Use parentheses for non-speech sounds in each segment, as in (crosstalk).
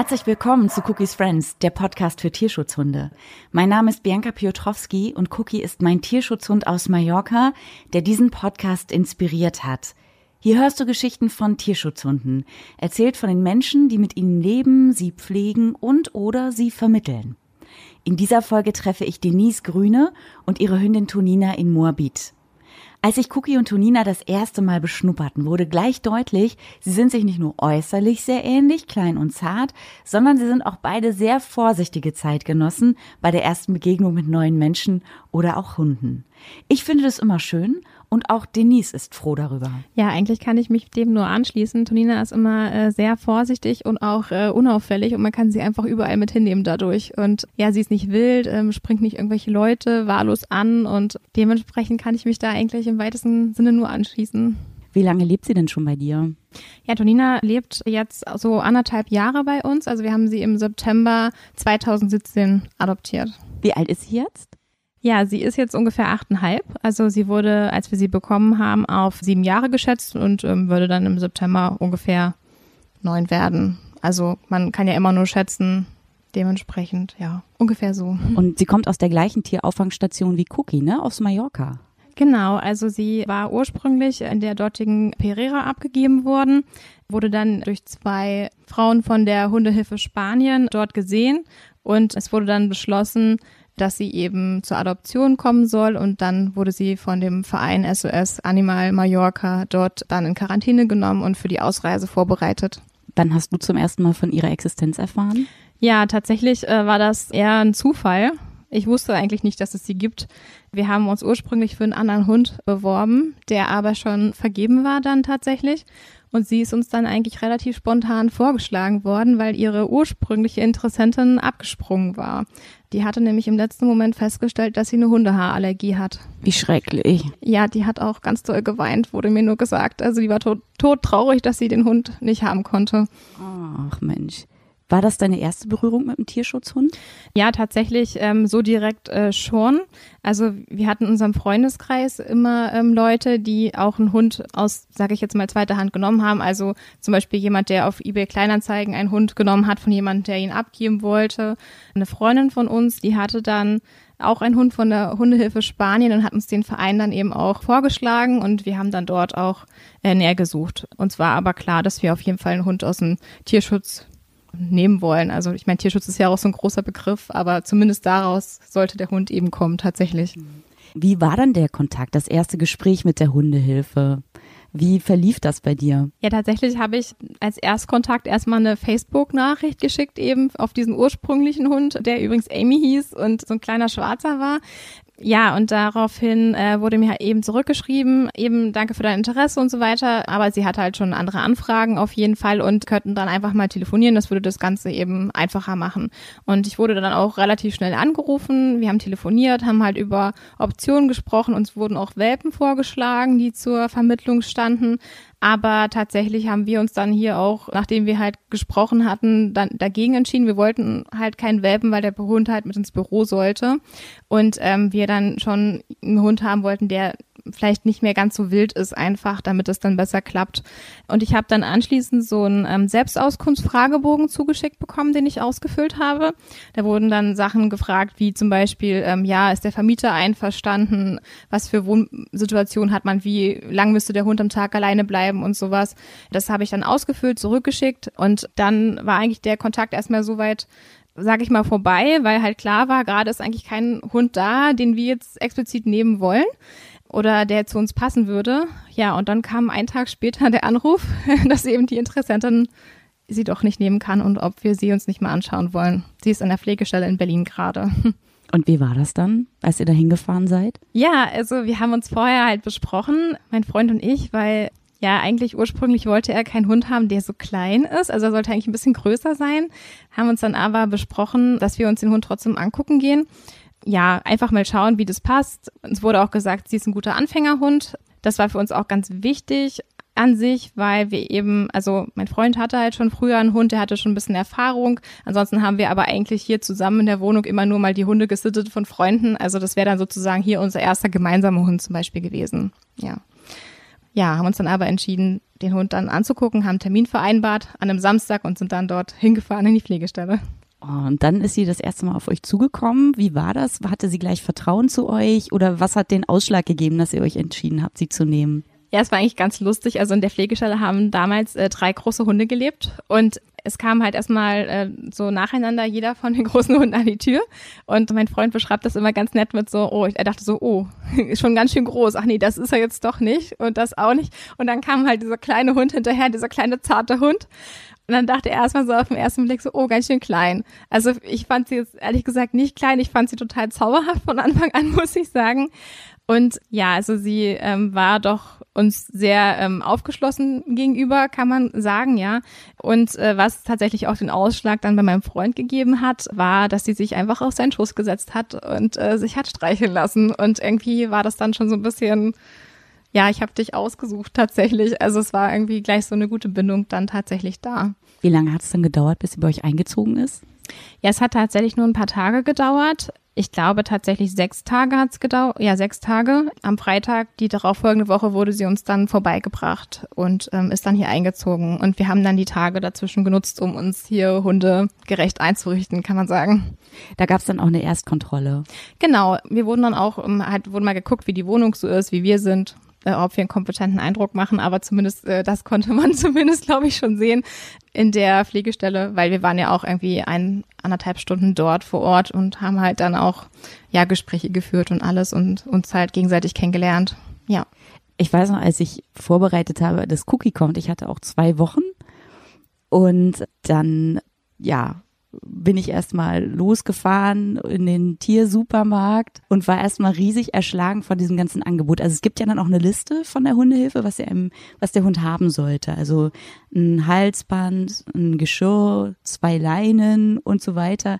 Herzlich willkommen zu Cookies Friends, der Podcast für Tierschutzhunde. Mein Name ist Bianca Piotrowski und Cookie ist mein Tierschutzhund aus Mallorca, der diesen Podcast inspiriert hat. Hier hörst du Geschichten von Tierschutzhunden, erzählt von den Menschen, die mit ihnen leben, sie pflegen und oder sie vermitteln. In dieser Folge treffe ich Denise Grüne und ihre Hündin Tonina in Moabit. Als sich Cookie und Tonina das erste Mal beschnupperten, wurde gleich deutlich, sie sind sich nicht nur äußerlich sehr ähnlich, klein und zart, sondern sie sind auch beide sehr vorsichtige Zeitgenossen bei der ersten Begegnung mit neuen Menschen oder auch Hunden. Ich finde das immer schön und auch Denise ist froh darüber. Ja, eigentlich kann ich mich dem nur anschließen. Tonina ist immer äh, sehr vorsichtig und auch äh, unauffällig und man kann sie einfach überall mit hinnehmen dadurch. Und ja, sie ist nicht wild, ähm, springt nicht irgendwelche Leute wahllos an und dementsprechend kann ich mich da eigentlich im weitesten Sinne nur anschließen. Wie lange lebt sie denn schon bei dir? Ja, Tonina lebt jetzt so anderthalb Jahre bei uns. Also wir haben sie im September 2017 adoptiert. Wie alt ist sie jetzt? Ja, sie ist jetzt ungefähr achteinhalb. Also sie wurde, als wir sie bekommen haben, auf sieben Jahre geschätzt und ähm, würde dann im September ungefähr neun werden. Also man kann ja immer nur schätzen, dementsprechend, ja, ungefähr so. (laughs) Und sie kommt aus der gleichen Tierauffangstation wie Cookie, ne? Aus Mallorca. Genau, also sie war ursprünglich in der dortigen Pereira abgegeben worden, wurde dann durch zwei Frauen von der Hundehilfe Spanien dort gesehen und es wurde dann beschlossen, dass sie eben zur Adoption kommen soll und dann wurde sie von dem Verein SOS Animal Mallorca dort dann in Quarantäne genommen und für die Ausreise vorbereitet. Dann hast du zum ersten Mal von ihrer Existenz erfahren? Ja, tatsächlich äh, war das eher ein Zufall. Ich wusste eigentlich nicht, dass es sie gibt. Wir haben uns ursprünglich für einen anderen Hund beworben, der aber schon vergeben war dann tatsächlich. Und sie ist uns dann eigentlich relativ spontan vorgeschlagen worden, weil ihre ursprüngliche Interessentin abgesprungen war. Die hatte nämlich im letzten Moment festgestellt, dass sie eine Hundehaarallergie hat. Wie schrecklich. Ja, die hat auch ganz doll geweint, wurde mir nur gesagt. Also die war tot, tot traurig, dass sie den Hund nicht haben konnte. Ach Mensch. War das deine erste Berührung mit dem Tierschutzhund? Ja, tatsächlich ähm, so direkt äh, schon. Also wir hatten in unserem Freundeskreis immer ähm, Leute, die auch einen Hund aus, sage ich jetzt mal, zweiter Hand genommen haben. Also zum Beispiel jemand, der auf eBay Kleinanzeigen einen Hund genommen hat von jemandem, der ihn abgeben wollte. Eine Freundin von uns, die hatte dann auch einen Hund von der Hundehilfe Spanien und hat uns den Verein dann eben auch vorgeschlagen und wir haben dann dort auch äh, näher gesucht. Uns war aber klar, dass wir auf jeden Fall einen Hund aus dem Tierschutz nehmen wollen. Also ich meine, Tierschutz ist ja auch so ein großer Begriff, aber zumindest daraus sollte der Hund eben kommen, tatsächlich. Wie war dann der Kontakt, das erste Gespräch mit der Hundehilfe? Wie verlief das bei dir? Ja, tatsächlich habe ich als Erstkontakt erstmal eine Facebook-Nachricht geschickt, eben auf diesen ursprünglichen Hund, der übrigens Amy hieß und so ein kleiner Schwarzer war. Ja, und daraufhin äh, wurde mir eben zurückgeschrieben, eben danke für dein Interesse und so weiter. Aber sie hatte halt schon andere Anfragen auf jeden Fall und könnten dann einfach mal telefonieren. Das würde das Ganze eben einfacher machen. Und ich wurde dann auch relativ schnell angerufen. Wir haben telefoniert, haben halt über Optionen gesprochen. Uns wurden auch Welpen vorgeschlagen, die zur Vermittlung standen. Aber tatsächlich haben wir uns dann hier auch, nachdem wir halt gesprochen hatten, dann dagegen entschieden. Wir wollten halt keinen Welpen, weil der Hund halt mit ins Büro sollte. Und ähm, wir dann schon einen Hund haben wollten, der vielleicht nicht mehr ganz so wild ist, einfach, damit es dann besser klappt. Und ich habe dann anschließend so einen ähm, Selbstauskunftsfragebogen zugeschickt bekommen, den ich ausgefüllt habe. Da wurden dann Sachen gefragt, wie zum Beispiel, ähm, ja, ist der Vermieter einverstanden? Was für Wohnsituation hat man? Wie lang müsste der Hund am Tag alleine bleiben und sowas? Das habe ich dann ausgefüllt, zurückgeschickt und dann war eigentlich der Kontakt erstmal so weit sag ich mal, vorbei, weil halt klar war, gerade ist eigentlich kein Hund da, den wir jetzt explizit nehmen wollen oder der zu uns passen würde. Ja, und dann kam ein Tag später der Anruf, (laughs) dass eben die Interessentin sie doch nicht nehmen kann und ob wir sie uns nicht mal anschauen wollen. Sie ist an der Pflegestelle in Berlin gerade. (laughs) Und wie war das dann, als ihr da hingefahren seid? Ja, also wir haben uns vorher halt besprochen, mein Freund und ich, weil ja, eigentlich ursprünglich wollte er keinen Hund haben, der so klein ist. Also er sollte eigentlich ein bisschen größer sein. Haben uns dann aber besprochen, dass wir uns den Hund trotzdem angucken gehen ja, einfach mal schauen, wie das passt. Uns wurde auch gesagt, sie ist ein guter Anfängerhund. Das war für uns auch ganz wichtig an sich, weil wir eben, also mein Freund hatte halt schon früher einen Hund, der hatte schon ein bisschen Erfahrung. Ansonsten haben wir aber eigentlich hier zusammen in der Wohnung immer nur mal die Hunde gesittet von Freunden. Also das wäre dann sozusagen hier unser erster gemeinsamer Hund zum Beispiel gewesen. Ja. ja, haben uns dann aber entschieden, den Hund dann anzugucken, haben einen Termin vereinbart an einem Samstag und sind dann dort hingefahren in die Pflegestelle. Und dann ist sie das erste Mal auf euch zugekommen. Wie war das? Hatte sie gleich Vertrauen zu euch oder was hat den Ausschlag gegeben, dass ihr euch entschieden habt, sie zu nehmen? Ja, es war eigentlich ganz lustig. Also in der Pflegestelle haben damals äh, drei große Hunde gelebt und es kam halt erstmal äh, so nacheinander jeder von den (laughs) großen Hunden an die Tür. Und mein Freund beschreibt das immer ganz nett mit so, oh, er dachte so, oh, ist (laughs) schon ganz schön groß. Ach nee, das ist er jetzt doch nicht und das auch nicht. Und dann kam halt dieser kleine Hund hinterher, dieser kleine zarte Hund. Und dann dachte er erstmal so auf den ersten Blick so, oh, ganz schön klein. Also ich fand sie jetzt ehrlich gesagt nicht klein, ich fand sie total zauberhaft von Anfang an, (laughs) muss ich sagen. Und ja, also sie ähm, war doch uns sehr ähm, aufgeschlossen gegenüber, kann man sagen, ja. Und äh, was tatsächlich auch den Ausschlag dann bei meinem Freund gegeben hat, war, dass sie sich einfach auf seinen Schoß gesetzt hat und äh, sich hat streicheln lassen. Und irgendwie war das dann schon so ein bisschen, ja, ich habe dich ausgesucht tatsächlich. Also es war irgendwie gleich so eine gute Bindung dann tatsächlich da. Wie lange hat es dann gedauert, bis sie bei euch eingezogen ist? Ja, es hat tatsächlich nur ein paar Tage gedauert ich glaube tatsächlich sechs Tage hat's gedauert, ja sechs Tage. Am Freitag, die darauffolgende Woche, wurde sie uns dann vorbeigebracht und ähm, ist dann hier eingezogen. Und wir haben dann die Tage dazwischen genutzt, um uns hier Hunde gerecht einzurichten, kann man sagen. Da gab's dann auch eine Erstkontrolle. Genau, wir wurden dann auch, halt, wurden mal geguckt, wie die Wohnung so ist, wie wir sind äh, ob wir einen kompetenten Eindruck machen, aber zumindest äh, das konnte man (laughs) zumindest, glaube ich, schon sehen in der Pflegestelle, weil wir waren ja auch irgendwie ein, anderthalb Stunden dort vor Ort und haben halt dann auch ja Gespräche geführt und alles und uns halt gegenseitig kennengelernt. Ja. Ich weiß noch, als ich vorbereitet habe, dass Cookie kommt, ich hatte auch zwei Wochen und dann ja bin ich erstmal losgefahren in den Tiersupermarkt und war erstmal riesig erschlagen von diesem ganzen Angebot. Also es gibt ja dann auch eine Liste von der Hundehilfe, was der, was der Hund haben sollte. Also ein Halsband, ein Geschirr, zwei Leinen und so weiter.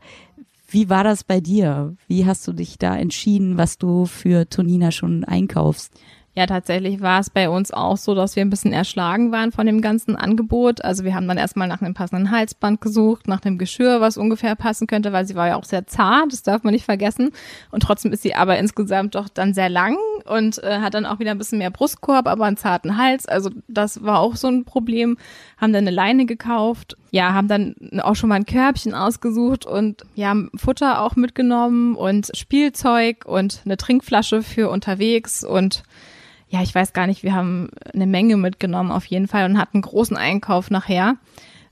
Wie war das bei dir? Wie hast du dich da entschieden, was du für Tonina schon einkaufst? Ja, tatsächlich war es bei uns auch so, dass wir ein bisschen erschlagen waren von dem ganzen Angebot. Also wir haben dann erstmal nach einem passenden Halsband gesucht, nach dem Geschirr, was ungefähr passen könnte, weil sie war ja auch sehr zart, das darf man nicht vergessen. Und trotzdem ist sie aber insgesamt doch dann sehr lang und äh, hat dann auch wieder ein bisschen mehr Brustkorb, aber einen zarten Hals. Also das war auch so ein Problem. Haben dann eine Leine gekauft. Ja, haben dann auch schon mal ein Körbchen ausgesucht und ja, Futter auch mitgenommen und Spielzeug und eine Trinkflasche für unterwegs und ja, ich weiß gar nicht, wir haben eine Menge mitgenommen auf jeden Fall und hatten großen Einkauf nachher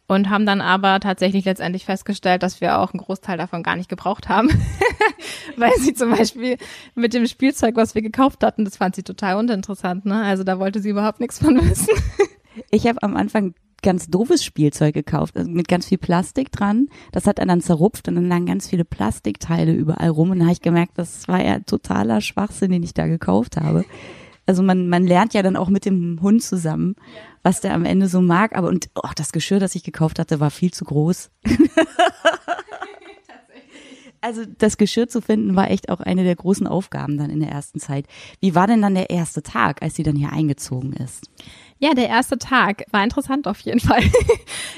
und haben dann aber tatsächlich letztendlich festgestellt, dass wir auch einen Großteil davon gar nicht gebraucht haben, (laughs) weil sie zum Beispiel mit dem Spielzeug, was wir gekauft hatten, das fand sie total uninteressant. Ne? Also da wollte sie überhaupt nichts von wissen. (laughs) ich habe am Anfang ganz doofes Spielzeug gekauft, also mit ganz viel Plastik dran. Das hat er dann zerrupft und dann lagen ganz viele Plastikteile überall rum und dann habe ich gemerkt, das war ja totaler Schwachsinn, den ich da gekauft habe also man, man lernt ja dann auch mit dem Hund zusammen, was der am Ende so mag. Aber und oh, das Geschirr, das ich gekauft hatte, war viel zu groß. (laughs) also das Geschirr zu finden war echt auch eine der großen Aufgaben dann in der ersten Zeit. Wie war denn dann der erste Tag, als sie dann hier eingezogen ist? Ja, der erste Tag war interessant auf jeden (laughs) Fall.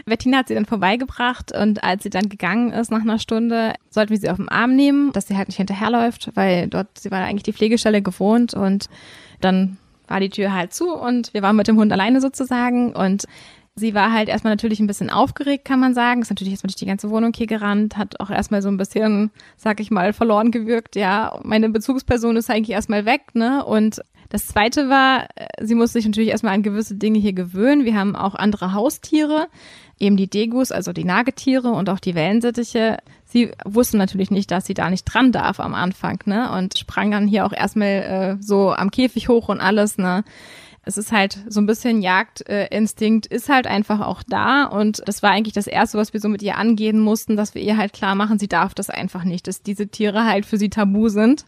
Bettina hat sie dann vorbeigebracht und als sie dann gegangen ist nach einer Stunde, sollten wir sie auf den Arm nehmen, dass sie halt nicht hinterherläuft, weil dort, sie war eigentlich die Pflegestelle gewohnt und dann war die Tür halt zu und wir waren mit dem Hund alleine sozusagen und Sie war halt erstmal natürlich ein bisschen aufgeregt, kann man sagen. Ist natürlich erstmal durch die ganze Wohnung hier gerannt, hat auch erstmal so ein bisschen, sag ich mal, verloren gewirkt. Ja, meine Bezugsperson ist eigentlich erstmal weg, ne? Und das zweite war, sie musste sich natürlich erstmal an gewisse Dinge hier gewöhnen. Wir haben auch andere Haustiere, eben die Degus, also die Nagetiere und auch die Wellensittiche. Sie wusste natürlich nicht, dass sie da nicht dran darf am Anfang, ne? Und sprang dann hier auch erstmal äh, so am Käfig hoch und alles, ne? Es ist halt so ein bisschen Jagdinstinkt ist halt einfach auch da und das war eigentlich das erste, was wir so mit ihr angehen mussten, dass wir ihr halt klar machen, sie darf das einfach nicht, dass diese Tiere halt für sie tabu sind.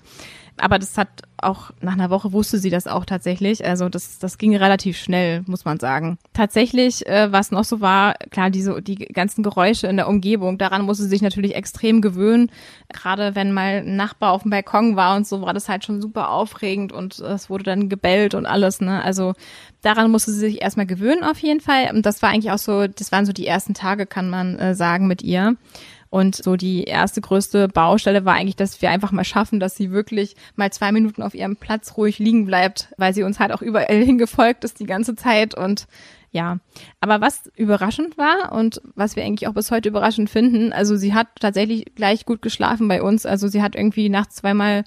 Aber das hat auch nach einer Woche wusste sie das auch tatsächlich. Also das, das ging relativ schnell, muss man sagen. Tatsächlich, äh, was noch so war, klar, diese, die ganzen Geräusche in der Umgebung, daran musste sie sich natürlich extrem gewöhnen. Gerade wenn mal ein Nachbar auf dem Balkon war und so, war das halt schon super aufregend und es wurde dann gebellt und alles, ne? Also daran musste sie sich erstmal gewöhnen auf jeden Fall. Und das war eigentlich auch so, das waren so die ersten Tage, kann man äh, sagen, mit ihr. Und so die erste größte Baustelle war eigentlich, dass wir einfach mal schaffen, dass sie wirklich mal zwei Minuten auf ihrem Platz ruhig liegen bleibt, weil sie uns halt auch überall (laughs) hingefolgt ist die ganze Zeit und ja, aber was überraschend war und was wir eigentlich auch bis heute überraschend finden, also sie hat tatsächlich gleich gut geschlafen bei uns. Also sie hat irgendwie nachts zweimal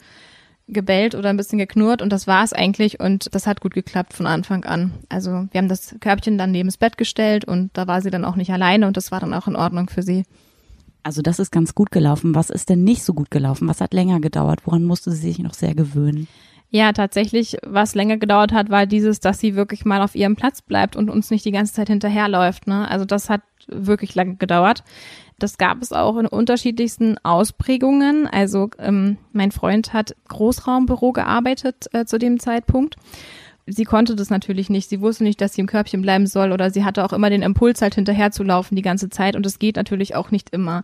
gebellt oder ein bisschen geknurrt und das war es eigentlich und das hat gut geklappt von Anfang an. Also wir haben das Körbchen dann neben das Bett gestellt und da war sie dann auch nicht alleine und das war dann auch in Ordnung für sie. Also das ist ganz gut gelaufen. Was ist denn nicht so gut gelaufen? Was hat länger gedauert? Woran musste sie sich noch sehr gewöhnen? Ja, tatsächlich, was länger gedauert hat, war dieses, dass sie wirklich mal auf ihrem Platz bleibt und uns nicht die ganze Zeit hinterherläuft. Ne? Also das hat wirklich lange gedauert. Das gab es auch in unterschiedlichsten Ausprägungen. Also ähm, mein Freund hat Großraumbüro gearbeitet äh, zu dem Zeitpunkt. Sie konnte das natürlich nicht. Sie wusste nicht, dass sie im Körbchen bleiben soll oder sie hatte auch immer den Impuls halt hinterher zu laufen die ganze Zeit und das geht natürlich auch nicht immer.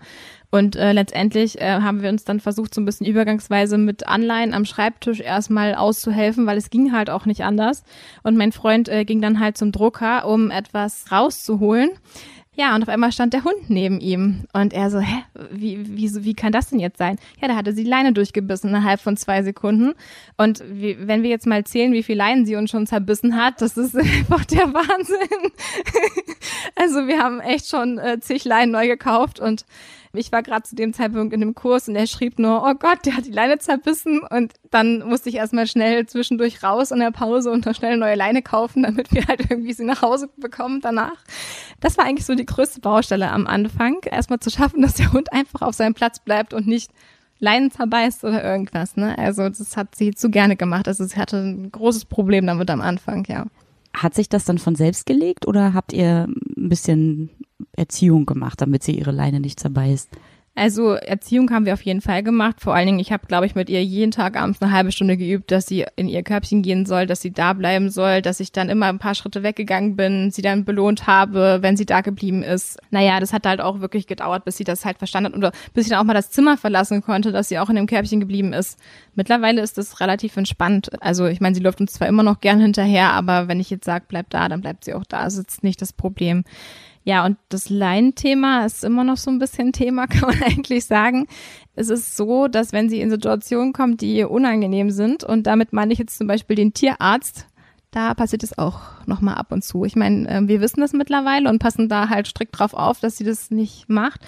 Und äh, letztendlich äh, haben wir uns dann versucht, so ein bisschen übergangsweise mit Anleihen am Schreibtisch erstmal auszuhelfen, weil es ging halt auch nicht anders. Und mein Freund äh, ging dann halt zum Drucker, um etwas rauszuholen. Ja, und auf einmal stand der Hund neben ihm. Und er so, hä, wie, wie, wie kann das denn jetzt sein? Ja, da hatte sie Leine durchgebissen innerhalb von zwei Sekunden. Und wie, wenn wir jetzt mal zählen, wie viele Leinen sie uns schon zerbissen hat, das ist (laughs) einfach der Wahnsinn. (laughs) also wir haben echt schon äh, zig Leinen neu gekauft und ich war gerade zu dem Zeitpunkt in dem Kurs und er schrieb nur, oh Gott, der hat die Leine zerbissen und dann musste ich erstmal schnell zwischendurch raus in der Pause und noch schnell eine neue Leine kaufen, damit wir halt irgendwie sie nach Hause bekommen danach. Das war eigentlich so die größte Baustelle am Anfang, erstmal zu schaffen, dass der Hund einfach auf seinem Platz bleibt und nicht Leinen zerbeißt oder irgendwas. Ne? Also das hat sie zu gerne gemacht. Also sie hatte ein großes Problem damit am Anfang, ja. Hat sich das dann von selbst gelegt oder habt ihr ein bisschen Erziehung gemacht, damit sie ihre Leine nicht zerbeißt? Also Erziehung haben wir auf jeden Fall gemacht. Vor allen Dingen, ich habe, glaube ich, mit ihr jeden Tag abends eine halbe Stunde geübt, dass sie in ihr Körbchen gehen soll, dass sie da bleiben soll, dass ich dann immer ein paar Schritte weggegangen bin, sie dann belohnt habe, wenn sie da geblieben ist. Naja, das hat halt auch wirklich gedauert, bis sie das halt verstanden hat oder bis sie dann auch mal das Zimmer verlassen konnte, dass sie auch in dem Körbchen geblieben ist. Mittlerweile ist das relativ entspannt. Also ich meine, sie läuft uns zwar immer noch gern hinterher, aber wenn ich jetzt sage, bleib da, dann bleibt sie auch da. Das ist nicht das Problem. Ja, und das Laienthema ist immer noch so ein bisschen (laughs) Thema, kann man eigentlich sagen. Es ist so, dass wenn sie in Situationen kommt, die unangenehm sind, und damit meine ich jetzt zum Beispiel den Tierarzt, da passiert es auch nochmal ab und zu. Ich meine, ähm, wir wissen das mittlerweile und passen da halt strikt drauf auf, dass sie das nicht macht.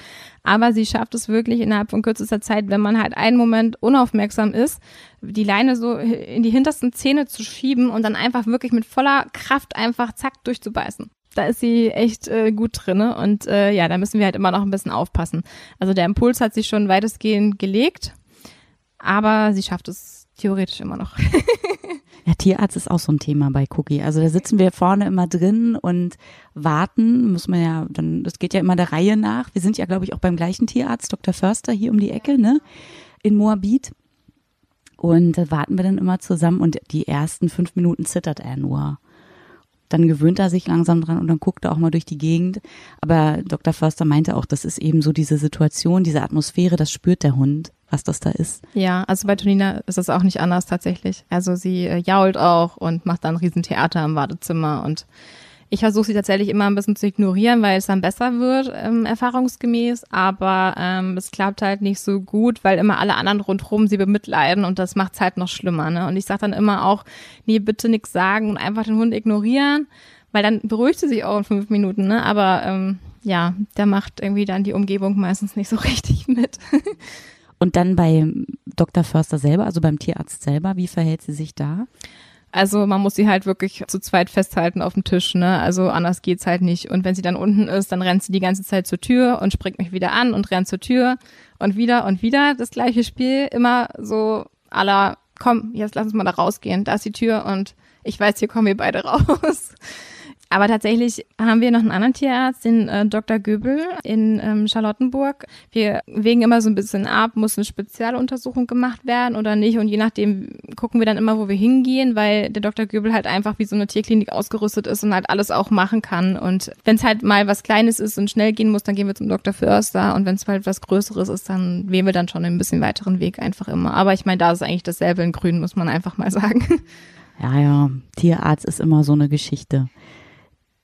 Aber sie schafft es wirklich innerhalb von kürzester Zeit, wenn man halt einen Moment unaufmerksam ist, die Leine so in die hintersten Zähne zu schieben und dann einfach wirklich mit voller Kraft einfach zack durchzubeißen da ist sie echt äh, gut drinne und äh, ja, da müssen wir halt immer noch ein bisschen aufpassen. Also der Impuls hat sich schon weitestgehend gelegt, aber sie schafft es theoretisch immer noch. (laughs) ja, Tierarzt ist auch so ein Thema bei Cookie. Also da sitzen wir vorne immer drin und warten, muss man ja, dann, das geht ja immer der Reihe nach. Wir sind ja, glaube ich, auch beim gleichen Tierarzt, Dr. Förster hier um die Ecke, ne? In Moabit. Und da warten wir dann immer zusammen und die ersten fünf Minuten zittert er nur dann gewöhnt er sich langsam dran und dann guckt er auch mal durch die Gegend. Aber Dr. Förster meinte auch, das ist eben so diese Situation, diese Atmosphäre, das spürt der Hund, was das da ist. Ja, also bei Tonina ist es auch nicht anders tatsächlich. Also sie äh, jault auch und macht dann ein Riesentheater im Wartezimmer und ich versuche sie tatsächlich immer ein bisschen zu ignorieren, weil es dann besser wird, ähm, erfahrungsgemäß. Aber ähm, es klappt halt nicht so gut, weil immer alle anderen rundherum sie bemitleiden und das macht es halt noch schlimmer. Ne? Und ich sage dann immer auch, nee, bitte nichts sagen und einfach den Hund ignorieren, weil dann beruhigt sie sich auch in fünf Minuten. Ne? Aber ähm, ja, da macht irgendwie dann die Umgebung meistens nicht so (laughs) richtig mit. und dann bei Dr. Förster selber, also beim Tierarzt selber, wie verhält sie sich da? Also man muss sie halt wirklich zu zweit festhalten auf dem Tisch, ne? Also anders geht's halt nicht. Und wenn sie dann unten ist, dann rennt sie die ganze Zeit zur Tür und springt mich wieder an und rennt zur Tür und wieder und wieder das gleiche Spiel. Immer so aller, komm, jetzt lass uns mal da rausgehen. Da ist die Tür und ich weiß, hier kommen wir beide raus. Aber tatsächlich haben wir noch einen anderen Tierarzt, den äh, Dr. Göbel in ähm, Charlottenburg. Wir wägen immer so ein bisschen ab, muss eine Spezialuntersuchung gemacht werden oder nicht. Und je nachdem gucken wir dann immer, wo wir hingehen, weil der Dr. Göbel halt einfach wie so eine Tierklinik ausgerüstet ist und halt alles auch machen kann. Und wenn es halt mal was Kleines ist und schnell gehen muss, dann gehen wir zum Dr. Förster. Und wenn es halt was Größeres ist, dann wählen wir dann schon einen bisschen weiteren Weg einfach immer. Aber ich meine, da ist eigentlich dasselbe in Grün, muss man einfach mal sagen. Ja, ja, Tierarzt ist immer so eine Geschichte.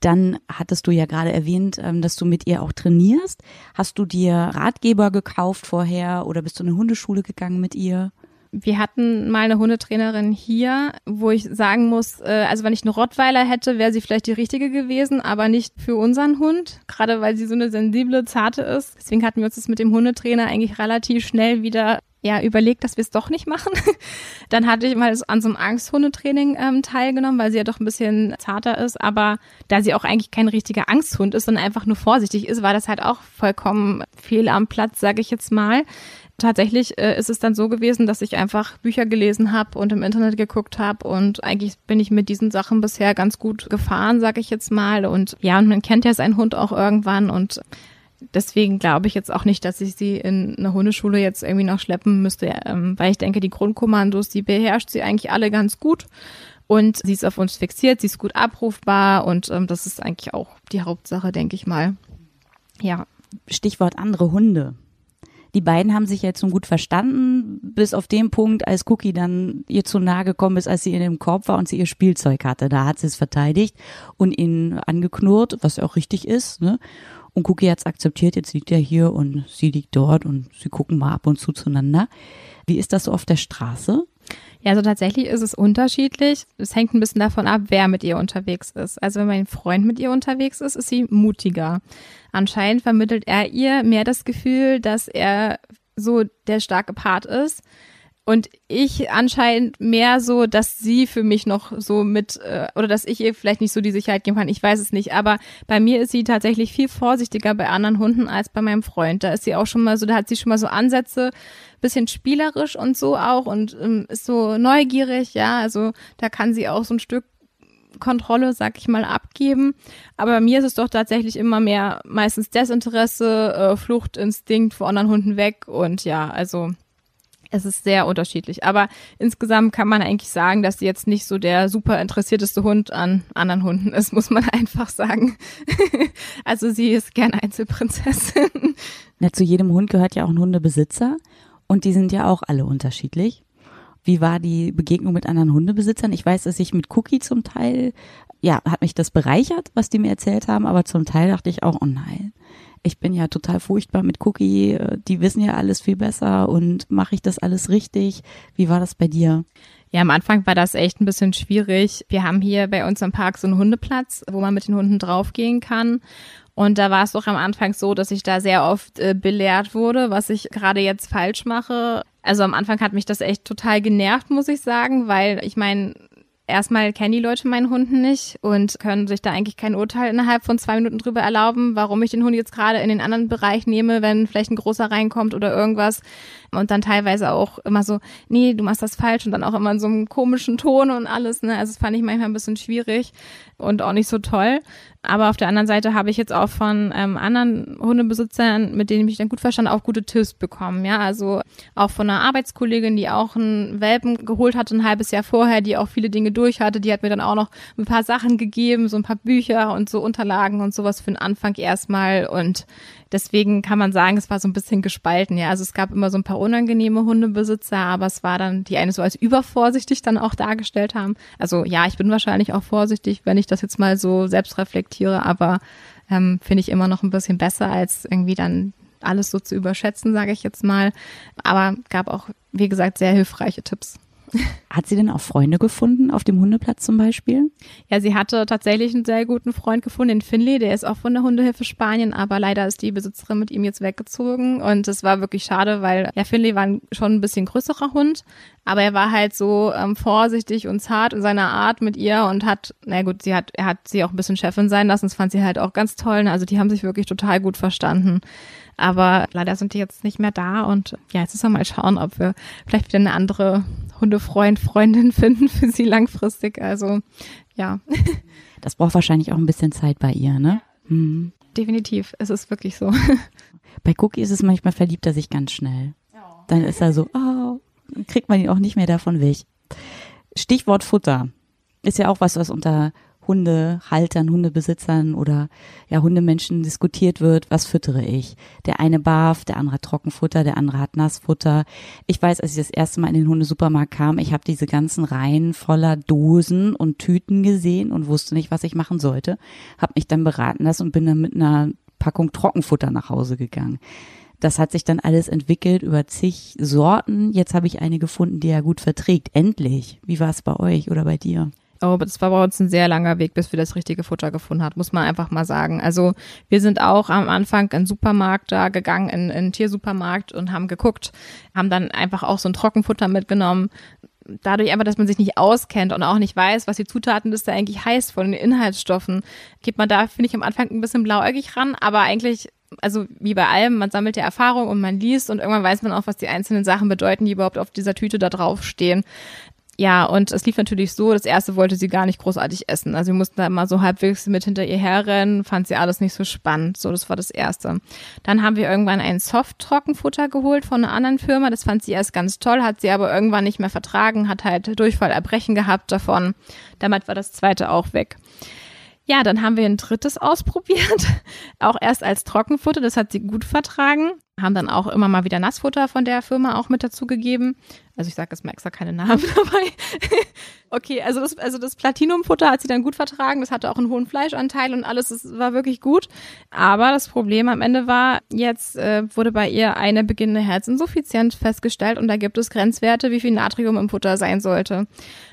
Dann hattest du ja gerade erwähnt, ähm, dass du mit ihr auch trainierst. Hast du dir Ratgeber gekauft vorher oder bist du in eine Hundeschule gegangen mit ihr? Wir hatten mal eine Hundetrainerin hier, wo ich sagen muss, äh, also wenn ich eine Rottweiler hätte, wäre sie vielleicht die richtige gewesen, aber nicht für unseren Hund, gerade weil sie so eine sensible, zarte ist. Deswegen hatten wir uns das mit dem Hundetrainer eigentlich relativ schnell wieder ja überlegt, dass wir es doch nicht machen. (laughs) Dann hatte ich mal an so einem Angsthundetraining ähm, teilgenommen, weil sie ja doch ein bisschen zarter ist. Aber da sie auch eigentlich kein richtiger Angsthund ist, sondern einfach nur vorsichtig ist, war das halt auch vollkommen fehl am Platz, sage ich jetzt mal tatsächlich äh, ist es dann so gewesen, dass ich einfach Bücher gelesen habe und im Internet geguckt habe und eigentlich bin ich mit diesen Sachen bisher ganz gut gefahren, sage ich jetzt mal. Und ja, und man kennt ja seinen Hund auch irgendwann und deswegen glaube ich jetzt auch nicht, dass ich sie in eine Hundeschule jetzt irgendwie noch schleppen müsste, ähm, weil ich denke, die Grundkommandos, die beherrscht sie eigentlich alle ganz gut. Und sie ist auf uns fixiert, sie ist gut abrufbar und ähm, das ist eigentlich auch die Hauptsache, denke ich mal. Ja. Stichwort andere Hunde. Die beiden haben sich jetzt nun gut verstanden, bis auf den Punkt, als Cookie dann ihr zu nahe gekommen ist, als sie in dem Korb war und sie ihr Spielzeug hatte. Da hat sie es verteidigt und ihn angeknurrt, was auch richtig ist. Ne? Und Cookie hat es akzeptiert, jetzt liegt er hier und sie liegt dort und sie gucken mal ab und zu zueinander. Wie ist das so auf der Straße? Ja, also tatsächlich ist es unterschiedlich. Es hängt ein bisschen davon ab, wer mit ihr unterwegs ist. Also wenn mein Freund mit ihr unterwegs ist, ist sie mutiger. Anscheinend vermittelt er ihr mehr das Gefühl, dass er so der starke Part ist. Und ich anscheinend mehr so, dass sie für mich noch so mit, äh, oder dass ich ihr vielleicht nicht so die Sicherheit geben kann, ich weiß es nicht. Aber bei mir ist sie tatsächlich viel vorsichtiger bei anderen Hunden als bei meinem Freund. Da ist sie auch schon mal so, da hat sie schon mal so Ansätze, bisschen spielerisch und so auch und ähm, ist so neugierig, ja. Also da kann sie auch so ein Stück Kontrolle, sag ich mal, abgeben. Aber bei mir ist es doch tatsächlich immer mehr meistens Desinteresse, äh, Fluchtinstinkt vor anderen Hunden weg und ja, also es ist sehr unterschiedlich. Aber insgesamt kann man eigentlich sagen, dass sie jetzt nicht so der super interessierteste Hund an anderen Hunden ist, (laughs) muss man einfach sagen. (laughs) also sie ist gern Einzelprinzessin. Na, zu jedem Hund gehört ja auch ein Hundebesitzer. Und die sind ja auch alle unterschiedlich. Wie war die Begegnung mit anderen Hundebesitzern? Ich weiß, dass ich mit Cookie zum Teil, ja, hat mich das bereichert, was die mir erzählt haben, aber zum Teil dachte ich auch, oh nein, ich bin ja total furchtbar mit Cookie, die wissen ja alles viel besser und mache ich das alles richtig? Wie war das bei dir? Ja, am Anfang war das echt ein bisschen schwierig. Wir haben hier bei uns im Park so einen Hundeplatz, wo man mit den Hunden draufgehen kann. Und da war es doch am Anfang so, dass ich da sehr oft äh, belehrt wurde, was ich gerade jetzt falsch mache. Also am Anfang hat mich das echt total genervt, muss ich sagen, weil ich meine, erstmal kennen die Leute meinen Hund nicht und können sich da eigentlich kein Urteil innerhalb von zwei Minuten drüber erlauben, warum ich den Hund jetzt gerade in den anderen Bereich nehme, wenn vielleicht ein großer reinkommt oder irgendwas. Und dann teilweise auch immer so, nee, du machst das falsch und dann auch immer in so einem komischen Ton und alles. Ne? Also das fand ich manchmal ein bisschen schwierig und auch nicht so toll. Aber auf der anderen Seite habe ich jetzt auch von ähm, anderen Hundebesitzern, mit denen ich mich dann gut verstand, auch gute Tipps bekommen. Ja, also auch von einer Arbeitskollegin, die auch einen Welpen geholt hatte ein halbes Jahr vorher, die auch viele Dinge durch hatte, die hat mir dann auch noch ein paar Sachen gegeben, so ein paar Bücher und so Unterlagen und sowas für den Anfang erstmal. Und Deswegen kann man sagen, es war so ein bisschen gespalten. Ja, also es gab immer so ein paar unangenehme Hundebesitzer, aber es war dann die eine so als übervorsichtig dann auch dargestellt haben. Also ja, ich bin wahrscheinlich auch vorsichtig, wenn ich das jetzt mal so selbst reflektiere, aber ähm, finde ich immer noch ein bisschen besser, als irgendwie dann alles so zu überschätzen, sage ich jetzt mal. Aber gab auch, wie gesagt, sehr hilfreiche Tipps. Hat sie denn auch Freunde gefunden auf dem Hundeplatz zum Beispiel? Ja, sie hatte tatsächlich einen sehr guten Freund gefunden, den Finley, der ist auch von der Hundehilfe Spanien, aber leider ist die Besitzerin mit ihm jetzt weggezogen und es war wirklich schade, weil ja, Finley war schon ein bisschen größerer Hund, aber er war halt so ähm, vorsichtig und zart in seiner Art mit ihr und hat, na gut, sie hat, er hat sie auch ein bisschen Chefin sein lassen, das fand sie halt auch ganz toll, also die haben sich wirklich total gut verstanden. Aber leider sind die jetzt nicht mehr da und ja, jetzt müssen wir mal schauen, ob wir vielleicht wieder eine andere Hundefreund, Freundin (laughs) finden für sie langfristig. Also ja. (laughs) Das braucht wahrscheinlich auch ein bisschen Zeit bei ihr, ne? Hm. Definitiv, es ist wirklich so. (laughs) Bei Cookie ist es manchmal verliebt er sich ganz schnell. Dann ist er so, oh, kriegt man ihn auch nicht mehr davon weg. Stichwort Futter. Ist ja auch was, was unter Hundehaltern, Hundebesitzern oder ja Hundemenschen diskutiert wird, was füttere ich? Der eine barf, der andere hat Trockenfutter, der andere hat Nassfutter. Ich weiß, als ich das erste Mal in den Hundesupermarkt kam, ich habe diese ganzen Reihen voller Dosen und Tüten gesehen und wusste nicht, was ich machen sollte. Habe mich dann beraten lassen und bin dann mit einer Packung Trockenfutter nach Hause gegangen. Das hat sich dann alles entwickelt über zig Sorten. Jetzt habe ich eine gefunden, die er gut verträgt. Endlich. Wie war es bei euch oder bei dir? Oh, das war bei uns ein sehr langer Weg, bis wir das richtige Futter gefunden haben, muss man einfach mal sagen. Also wir sind auch am Anfang in den Supermarkt da gegangen, in, in einen Tiersupermarkt und haben geguckt, haben dann einfach auch so ein Trockenfutter mitgenommen. Dadurch einfach, dass man sich nicht auskennt und auch nicht weiß, was die Zutatenliste eigentlich heißt von den Inhaltsstoffen, geht man da, finde ich, am Anfang ein bisschen blauäugig ran, aber eigentlich also wie bei allem, man sammelt ja Erfahrung und man liest und irgendwann weiß man auch, was die einzelnen Sachen bedeuten, die überhaupt auf dieser Tüte da draufstehen. Ja, und es lief natürlich so, das erste wollte sie gar nicht großartig essen. Also wir mussten da immer so halbwegs mit hinter ihr herrennen, fand sie alles nicht so spannend. So, das war das erste. Dann haben wir irgendwann ein Soft-Trockenfutter geholt von einer anderen Firma. Das fand sie erst ganz toll, hat sie aber irgendwann nicht mehr vertragen, hat halt Durchfall, Erbrechen gehabt davon. Damit war das zweite auch weg. Ja, dann haben wir ein drittes ausprobiert, (laughs) auch erst als Trockenfutter, das hat sie gut vertragen haben dann auch immer mal wieder Nassfutter von der Firma auch mit dazu gegeben. Also ich sage jetzt mal extra keine Namen (laughs) dabei. okay, also das, also das Platinumfutter hat sie dann gut vertragen. Das hatte auch einen hohen Fleischanteil und alles. Das war wirklich gut. Aber das Problem am Ende war, jetzt äh, wurde bei ihr eine beginnende Herzinsuffizienz festgestellt und da gibt es Grenzwerte, wie viel Natrium im Futter sein sollte.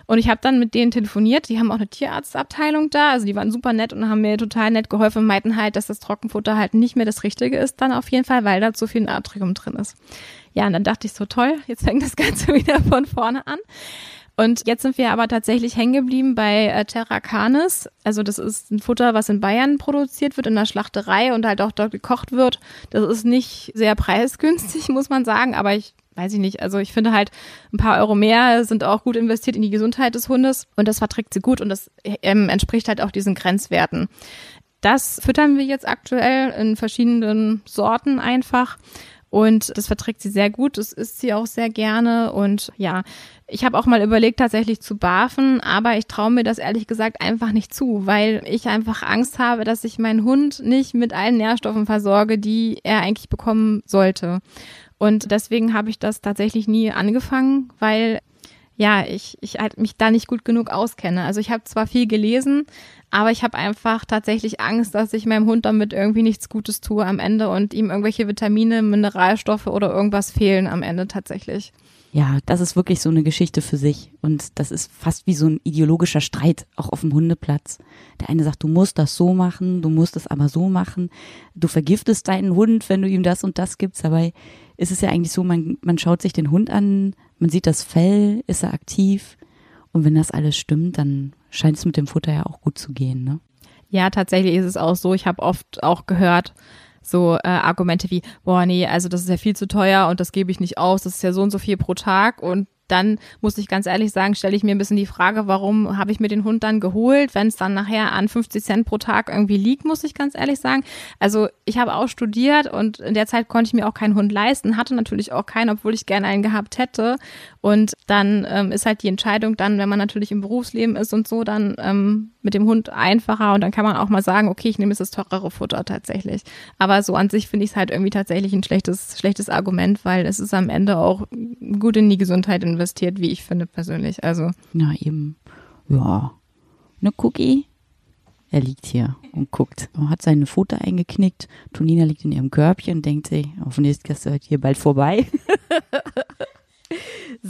Und ich habe dann mit denen telefoniert. Die haben auch eine Tierarztabteilung da. Also die waren super nett und haben mir total nett geholfen und meinten halt, dass das Trockenfutter halt nicht mehr das Richtige ist dann auf jeden Fall, weil da so viel Natrium drin ist. Ja, und dann dachte ich so, toll, jetzt fängt das Ganze (laughs) wieder von vorne an. Und jetzt sind wir aber tatsächlich hängen geblieben bei äh, Terra Canis. Also das ist ein Futter, was in Bayern produziert wird, in der Schlachterei und halt auch dort gekocht wird. Das ist nicht sehr preisgünstig, (laughs) muss man sagen, aber ich weiß ich nicht. Also ich finde halt, ein paar Euro mehr sind auch gut investiert in die Gesundheit des Hundes und das verträgt sie gut und das ähm, entspricht halt auch diesen Grenzwerten. Das füttern wir jetzt aktuell in verschiedenen Sorten einfach. Und das verträgt sie sehr gut, das isst sie auch sehr gerne. Und ja, ich habe auch mal überlegt, tatsächlich zu barfen, aber ich traue mir das ehrlich gesagt einfach nicht zu, weil ich einfach Angst habe, dass ich meinen Hund nicht mit allen Nährstoffen versorge, die er eigentlich bekommen sollte. Und deswegen habe ich das tatsächlich nie angefangen, weil ja, ich, ich halt mich da nicht gut genug auskenne. Also ich habe zwar viel gelesen, aber ich habe einfach tatsächlich Angst, dass ich meinem Hund damit irgendwie nichts Gutes tue am Ende und ihm irgendwelche Vitamine, Mineralstoffe oder irgendwas fehlen am Ende tatsächlich. Ja, das ist wirklich so eine Geschichte für sich. Und das ist fast wie so ein ideologischer Streit, auch auf dem Hundeplatz. Der eine sagt, du musst das so machen, du musst es aber so machen. Du vergiftest deinen Hund, wenn du ihm das und das gibst. Dabei ist es ja eigentlich so, man, man schaut sich den Hund an, man sieht das Fell, ist er aktiv. Und wenn das alles stimmt, dann scheint es mit dem Futter ja auch gut zu gehen, ne? Ja, tatsächlich ist es auch so. Ich habe oft auch gehört, so äh, Argumente wie, boah, nee, also das ist ja viel zu teuer und das gebe ich nicht aus, das ist ja so und so viel pro Tag und dann muss ich ganz ehrlich sagen, stelle ich mir ein bisschen die Frage, warum habe ich mir den Hund dann geholt, wenn es dann nachher an 50 Cent pro Tag irgendwie liegt, muss ich ganz ehrlich sagen. Also ich habe auch studiert und in der Zeit konnte ich mir auch keinen Hund leisten, hatte natürlich auch keinen, obwohl ich gerne einen gehabt hätte. Und dann ähm, ist halt die Entscheidung dann, wenn man natürlich im Berufsleben ist und so, dann ähm, mit dem Hund einfacher und dann kann man auch mal sagen, okay, ich nehme jetzt das teurere Futter tatsächlich. Aber so an sich finde ich es halt irgendwie tatsächlich ein schlechtes, schlechtes Argument, weil es ist am Ende auch gut in die Gesundheit investiert, wie ich finde persönlich. Also. Na eben. Ja. Eine Cookie. Er liegt hier und guckt. Er hat seine Pfote eingeknickt. Tonina liegt in ihrem Körbchen und denkt sich, hoffentlich ist das hier bald vorbei. (laughs)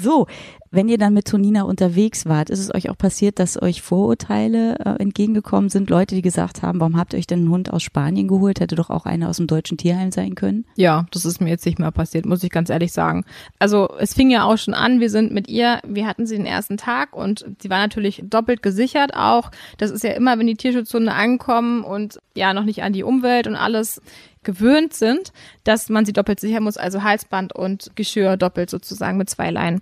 So, wenn ihr dann mit Tonina unterwegs wart, ist es euch auch passiert, dass euch Vorurteile äh, entgegengekommen sind? Leute, die gesagt haben, warum habt ihr euch denn einen Hund aus Spanien geholt? Hätte doch auch einer aus dem deutschen Tierheim sein können? Ja, das ist mir jetzt nicht mehr passiert, muss ich ganz ehrlich sagen. Also es fing ja auch schon an, wir sind mit ihr, wir hatten sie den ersten Tag und sie war natürlich doppelt gesichert auch. Das ist ja immer, wenn die Tierschutzhunde ankommen und ja noch nicht an die Umwelt und alles gewöhnt sind, dass man sie doppelt sichern muss, also Halsband und Geschirr doppelt sozusagen mit zwei Leinen.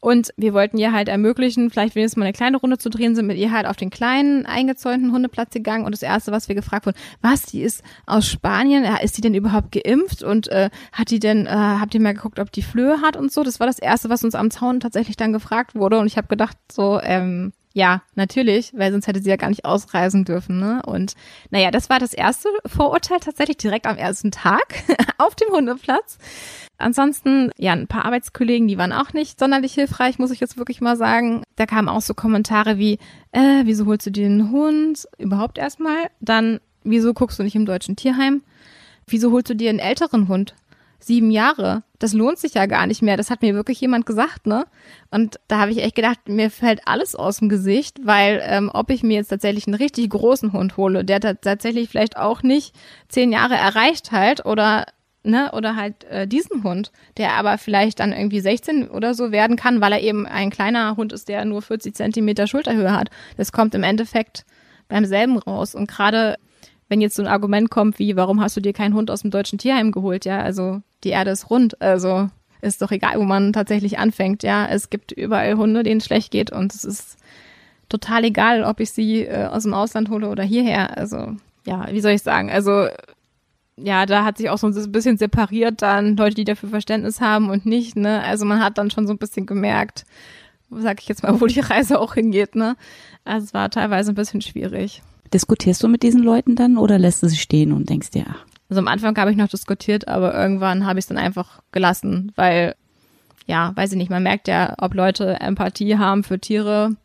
Und wir wollten ihr halt ermöglichen, vielleicht wenigstens mal eine kleine Runde zu drehen, sind mit ihr halt auf den kleinen eingezäunten Hundeplatz gegangen. Und das Erste, was wir gefragt wurden, was, die ist aus Spanien, ist die denn überhaupt geimpft? Und äh, hat die denn, äh, habt ihr mal geguckt, ob die Flöhe hat und so? Das war das Erste, was uns am Zaun tatsächlich dann gefragt wurde. Und ich habe gedacht, so, ähm, Ja, natürlich, weil sonst hätte sie ja gar nicht ausreisen dürfen. Ne? Und naja, das war das erste Vorurteil tatsächlich direkt am ersten Tag (laughs) auf dem Hundeplatz. Ansonsten, ja, ein paar Arbeitskollegen, die waren auch nicht sonderlich hilfreich, muss ich jetzt wirklich mal sagen. Da kamen auch so Kommentare wie, äh, wieso holst du dir den Hund? Überhaupt erstmal. Dann, wieso guckst du nicht im deutschen Tierheim? Wieso holst du dir einen älteren Hund? Sieben Jahre. Das lohnt sich ja gar nicht mehr. Das hat mir wirklich jemand gesagt, ne? Und da habe ich echt gedacht, mir fällt alles aus dem Gesicht, weil ähm, ob ich mir jetzt tatsächlich einen richtig großen Hund hole, der tatsächlich vielleicht auch nicht zehn Jahre erreicht halt oder ne, oder halt äh, diesen Hund, der aber vielleicht dann irgendwie 16 oder so werden kann, weil er eben ein kleiner Hund ist, der nur 40 Zentimeter Schulterhöhe hat. Das kommt im Endeffekt beim selben raus. Und gerade wenn jetzt so ein Argument kommt wie, warum hast du dir keinen Hund aus dem deutschen Tierheim geholt, ja, also die Erde ist rund, also ist doch egal, wo man tatsächlich anfängt, ja, es gibt überall Hunde, denen es schlecht geht und es ist total egal, ob ich sie äh, aus dem Ausland hole oder hierher, also ja, wie soll ich sagen, also ja, da hat sich auch so ein bisschen separiert dann Leute, die dafür Verständnis haben und nicht, ne, also man hat dann schon so ein bisschen gemerkt, sag ich jetzt mal, wo die Reise auch hingeht, ne, also es war teilweise ein bisschen schwierig. Diskutierst du mit diesen Leuten dann oder lässt du sie stehen und denkst dir, ach. Also am Anfang habe ich noch diskutiert, aber irgendwann habe ich es dann einfach gelassen, weil, ja, weiß ich nicht, man merkt ja, ob Leute Empathie haben für Tiere,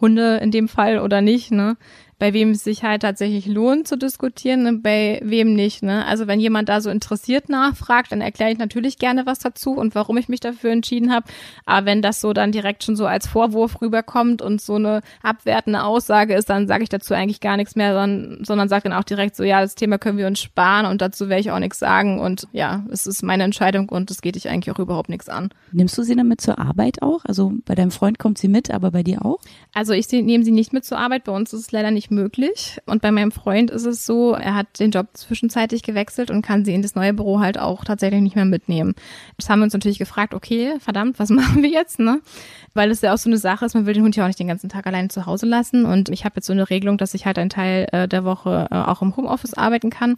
Hunde in dem Fall oder nicht, ne? Bei wem es sich halt tatsächlich lohnt zu diskutieren und bei wem nicht. Ne? Also wenn jemand da so interessiert nachfragt, dann erkläre ich natürlich gerne was dazu und warum ich mich dafür entschieden habe. Aber wenn das so dann direkt schon so als Vorwurf rüberkommt und so eine abwertende Aussage ist, dann sage ich dazu eigentlich gar nichts mehr, sondern, sondern sage dann auch direkt so, ja, das Thema können wir uns sparen und dazu werde ich auch nichts sagen. Und ja, es ist meine Entscheidung und es geht dich eigentlich auch überhaupt nichts an. Nimmst du sie damit zur Arbeit auch? Also bei deinem Freund kommt sie mit, aber bei dir auch? Also ich nehme sie nicht mit zur Arbeit. Bei uns ist es leider nicht nicht möglich. Und bei meinem Freund ist es so, er hat den Job zwischenzeitlich gewechselt und kann sie in das neue Büro halt auch tatsächlich nicht mehr mitnehmen. Das haben wir uns natürlich gefragt, okay, verdammt, was (laughs) machen wir jetzt, ne? Weil es ja auch so eine Sache ist, man will den Hund ja auch nicht den ganzen Tag alleine zu Hause lassen. Und ich habe jetzt so eine Regelung, dass ich halt einen Teil äh, der Woche äh, auch im Homeoffice arbeiten kann.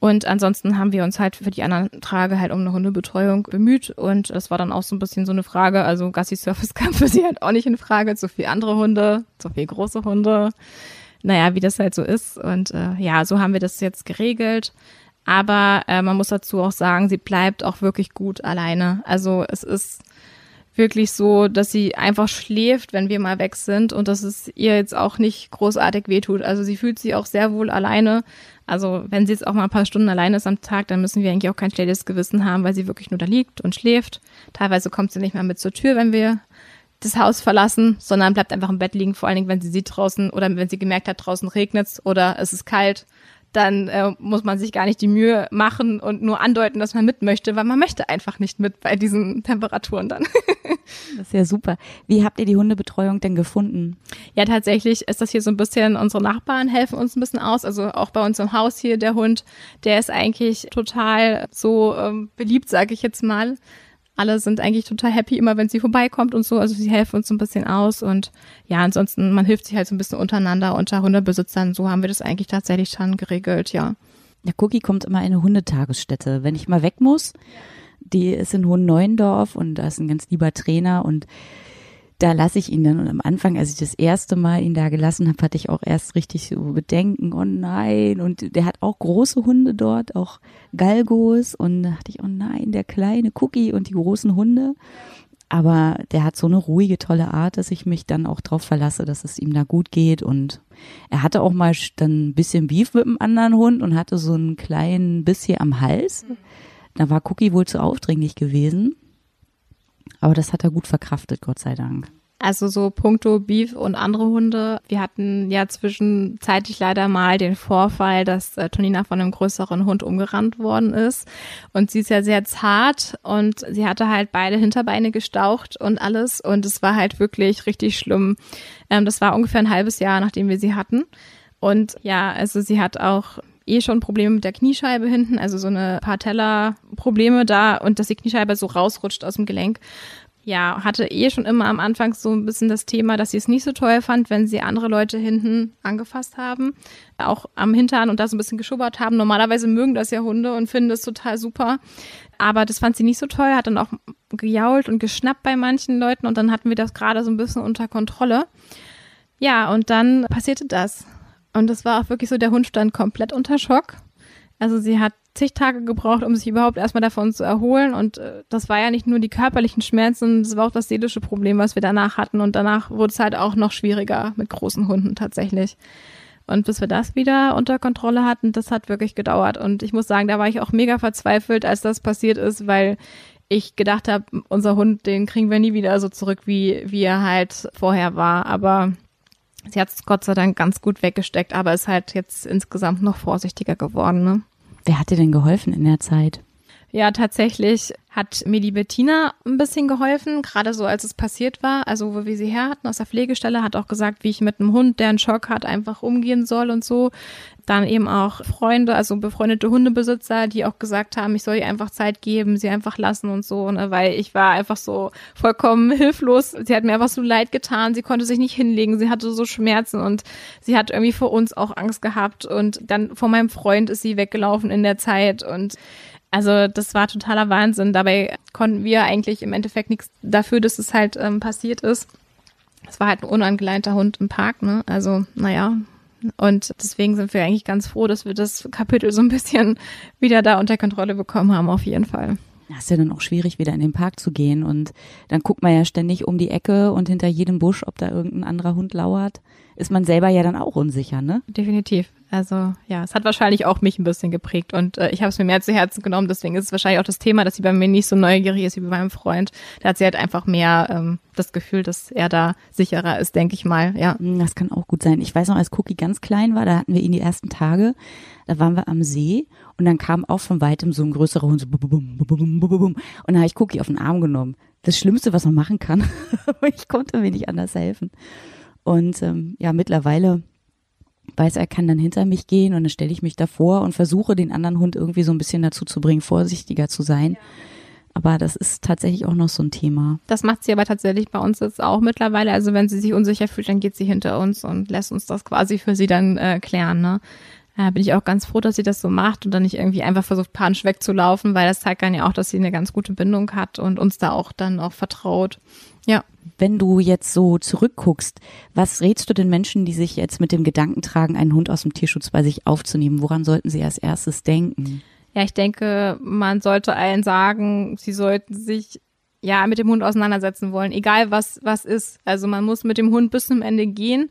Und ansonsten haben wir uns halt für die anderen Tage halt um eine Hundebetreuung bemüht. Und das war dann auch so ein bisschen so eine Frage. Also Gassi Surface (laughs) kam für sie halt auch nicht in Frage. Zu viel andere Hunde, zu viel große Hunde naja, wie das halt so ist. Und äh, ja, so haben wir das jetzt geregelt. Aber äh, man muss dazu auch sagen, sie bleibt auch wirklich gut alleine. Also es ist wirklich so, dass sie einfach schläft, wenn wir mal weg sind und dass es ihr jetzt auch nicht großartig wehtut. Also sie fühlt sich auch sehr wohl alleine. Also wenn sie jetzt auch mal ein paar Stunden alleine ist am Tag, dann müssen wir eigentlich auch kein schlechtes Gewissen haben, weil sie wirklich nur da liegt und schläft. Teilweise kommt sie nicht mehr mit zur Tür, wenn wir das Haus verlassen, sondern bleibt einfach im Bett liegen, vor allen Dingen, wenn sie sieht draußen oder wenn sie gemerkt hat, draußen regnet oder es ist kalt, dann äh, muss man sich gar nicht die Mühe machen und nur andeuten, dass man mit möchte, weil man möchte einfach nicht mit bei diesen Temperaturen dann. (laughs) das ist ja super. Wie habt ihr die Hundebetreuung denn gefunden? Ja, tatsächlich ist das hier so ein bisschen, unsere Nachbarn helfen uns ein bisschen aus. Also auch bei uns im Haus hier, der Hund, der ist eigentlich total so ähm, beliebt, sage ich jetzt mal alle sind eigentlich total happy, immer wenn sie vorbeikommt und so. Also sie helfen uns so ein bisschen aus und ja, ansonsten, man hilft sich halt so ein bisschen untereinander unter Hundebesitzern. So haben wir das eigentlich tatsächlich schon geregelt, ja. Der Cookie kommt immer in eine Hundetagesstätte. Wenn ich mal weg muss, die ist in Hohen Neuendorf und da ist ein ganz lieber Trainer und da lasse ich ihn dann. Und am Anfang, als ich das erste Mal ihn da gelassen habe, hatte ich auch erst richtig so Bedenken, oh nein. Und der hat auch große Hunde dort, auch Galgos. Und da dachte ich, oh nein, der kleine Cookie und die großen Hunde. Aber der hat so eine ruhige, tolle Art, dass ich mich dann auch drauf verlasse, dass es ihm da gut geht. Und er hatte auch mal dann ein bisschen Beef mit einem anderen Hund und hatte so einen kleinen Biss hier am Hals. Da war Cookie wohl zu aufdringlich gewesen. Aber das hat er gut verkraftet, Gott sei Dank. Also so puncto Beef und andere Hunde. Wir hatten ja zwischenzeitlich leider mal den Vorfall, dass äh, Tonina von einem größeren Hund umgerannt worden ist. Und sie ist ja sehr zart und sie hatte halt beide Hinterbeine gestaucht und alles. Und es war halt wirklich richtig schlimm. Ähm, das war ungefähr ein halbes Jahr, nachdem wir sie hatten. Und ja, also sie hat auch eh schon Probleme mit der Kniescheibe hinten, also so eine Patella-Probleme da und dass die Kniescheibe so rausrutscht aus dem Gelenk. Ja, hatte eh schon immer am Anfang so ein bisschen das Thema, dass sie es nicht so toll fand, wenn sie andere Leute hinten angefasst haben, auch am Hintern und da so ein bisschen geschubbert haben. Normalerweise mögen das ja Hunde und finden das total super. Aber das fand sie nicht so toll, hat dann auch gejault und geschnappt bei manchen Leuten und dann hatten wir das gerade so ein bisschen unter Kontrolle. Ja, und dann passierte das. Und es war auch wirklich so, der Hund stand komplett unter Schock. Also sie hat zig Tage gebraucht, um sich überhaupt erstmal davon zu erholen. Und äh, das war ja nicht nur die körperlichen Schmerzen, das war auch das seelische Problem, was wir danach hatten. Und danach wurde es halt auch noch schwieriger mit großen Hunden tatsächlich. Und bis wir das wieder unter Kontrolle hatten, das hat wirklich gedauert. Und ich muss sagen, da war ich auch mega verzweifelt, als das passiert ist, weil ich gedacht habe, unser Hund, den kriegen wir nie wieder so zurück, wie, wie er halt vorher war. Aber sie hat es Gott sei Dank ganz gut weggesteckt, aber ist halt jetzt insgesamt noch vorsichtiger geworden. Ne? Wer hat dir denn geholfen in der Zeit? Ja, tatsächlich hat mir die Bettina ein bisschen geholfen, gerade so als es passiert war. Also wo wir sie her hatten aus der Pflegestelle, hat auch gesagt, wie ich mit einem Hund, der einen Schock hat, einfach umgehen soll und so. Dann eben auch Freunde, also befreundete Hundebesitzer, die auch gesagt haben, ich soll ihr einfach Zeit geben, sie einfach lassen und so, ne, weil ich war einfach so vollkommen (laughs) hilflos. Sie hat mir einfach so leid getan, sie konnte sich nicht hinlegen, sie hatte so Schmerzen und sie hat irgendwie vor uns auch Angst gehabt und dann vor meinem Freund ist sie weggelaufen in der Zeit und also das war totaler Wahnsinn. Dabei konnten wir eigentlich im Endeffekt nichts dafür, dass es halt ähm, passiert ist. Es war halt ein unangeleinter Hund im Park, ne? Also, naja. Und deswegen sind wir eigentlich ganz froh, dass wir das Kapitel so ein bisschen (laughs) wieder da unter Kontrolle bekommen haben, auf jeden Fall. Das ist ja dann auch schwierig, wieder in den Park zu gehen. Und dann guckt man ja ständig um die Ecke und hinter jedem Busch, ob da irgendein anderer Hund lauert. Ist man selber ja dann auch unsicher, ne? Definitiv. Also ja, es hat wahrscheinlich auch mich ein bisschen geprägt und äh, ich habe es mir mehr zu Herzen genommen. Deswegen ist es wahrscheinlich auch das Thema, dass sie bei mir nicht so neugierig ist wie bei meinem Freund. Da hat sie halt einfach mehr ähm, das Gefühl, dass er da sicherer ist, denke ich mal. Ja, hm, das kann auch gut sein. Ich weiß noch, als Cookie ganz klein war, da hatten wir ihn die ersten Tage. Da waren wir am See und dann kam auch von weitem so ein größerer Hund so bum, bum, bum, bum, bum, Und dann habe ich Cookie auf den Arm genommen. Das Schlimmste, was man machen kann. (laughs) ich konnte mir nicht anders helfen. Und ähm, ja, mittlerweile weiß, er kann dann hinter mich gehen und dann stelle ich mich davor und versuche den anderen Hund irgendwie so ein bisschen dazu zu bringen, vorsichtiger zu sein. Ja. Aber das ist tatsächlich auch noch so ein Thema. Das macht sie aber tatsächlich bei uns jetzt auch mittlerweile. Also wenn sie sich unsicher fühlt, dann geht sie hinter uns und lässt uns das quasi für sie dann äh, klären. Ne? Da bin ich auch ganz froh, dass sie das so macht und dann nicht irgendwie einfach versucht, panisch wegzulaufen, weil das zeigt dann ja auch, dass sie eine ganz gute Bindung hat und uns da auch dann auch vertraut. Ja. Wenn du jetzt so zurückguckst, was rätst du den Menschen, die sich jetzt mit dem Gedanken tragen, einen Hund aus dem Tierschutz bei sich aufzunehmen? Woran sollten sie als erstes denken? Ja, ich denke, man sollte allen sagen, sie sollten sich ja mit dem Hund auseinandersetzen wollen, egal was was ist. Also man muss mit dem Hund bis zum Ende gehen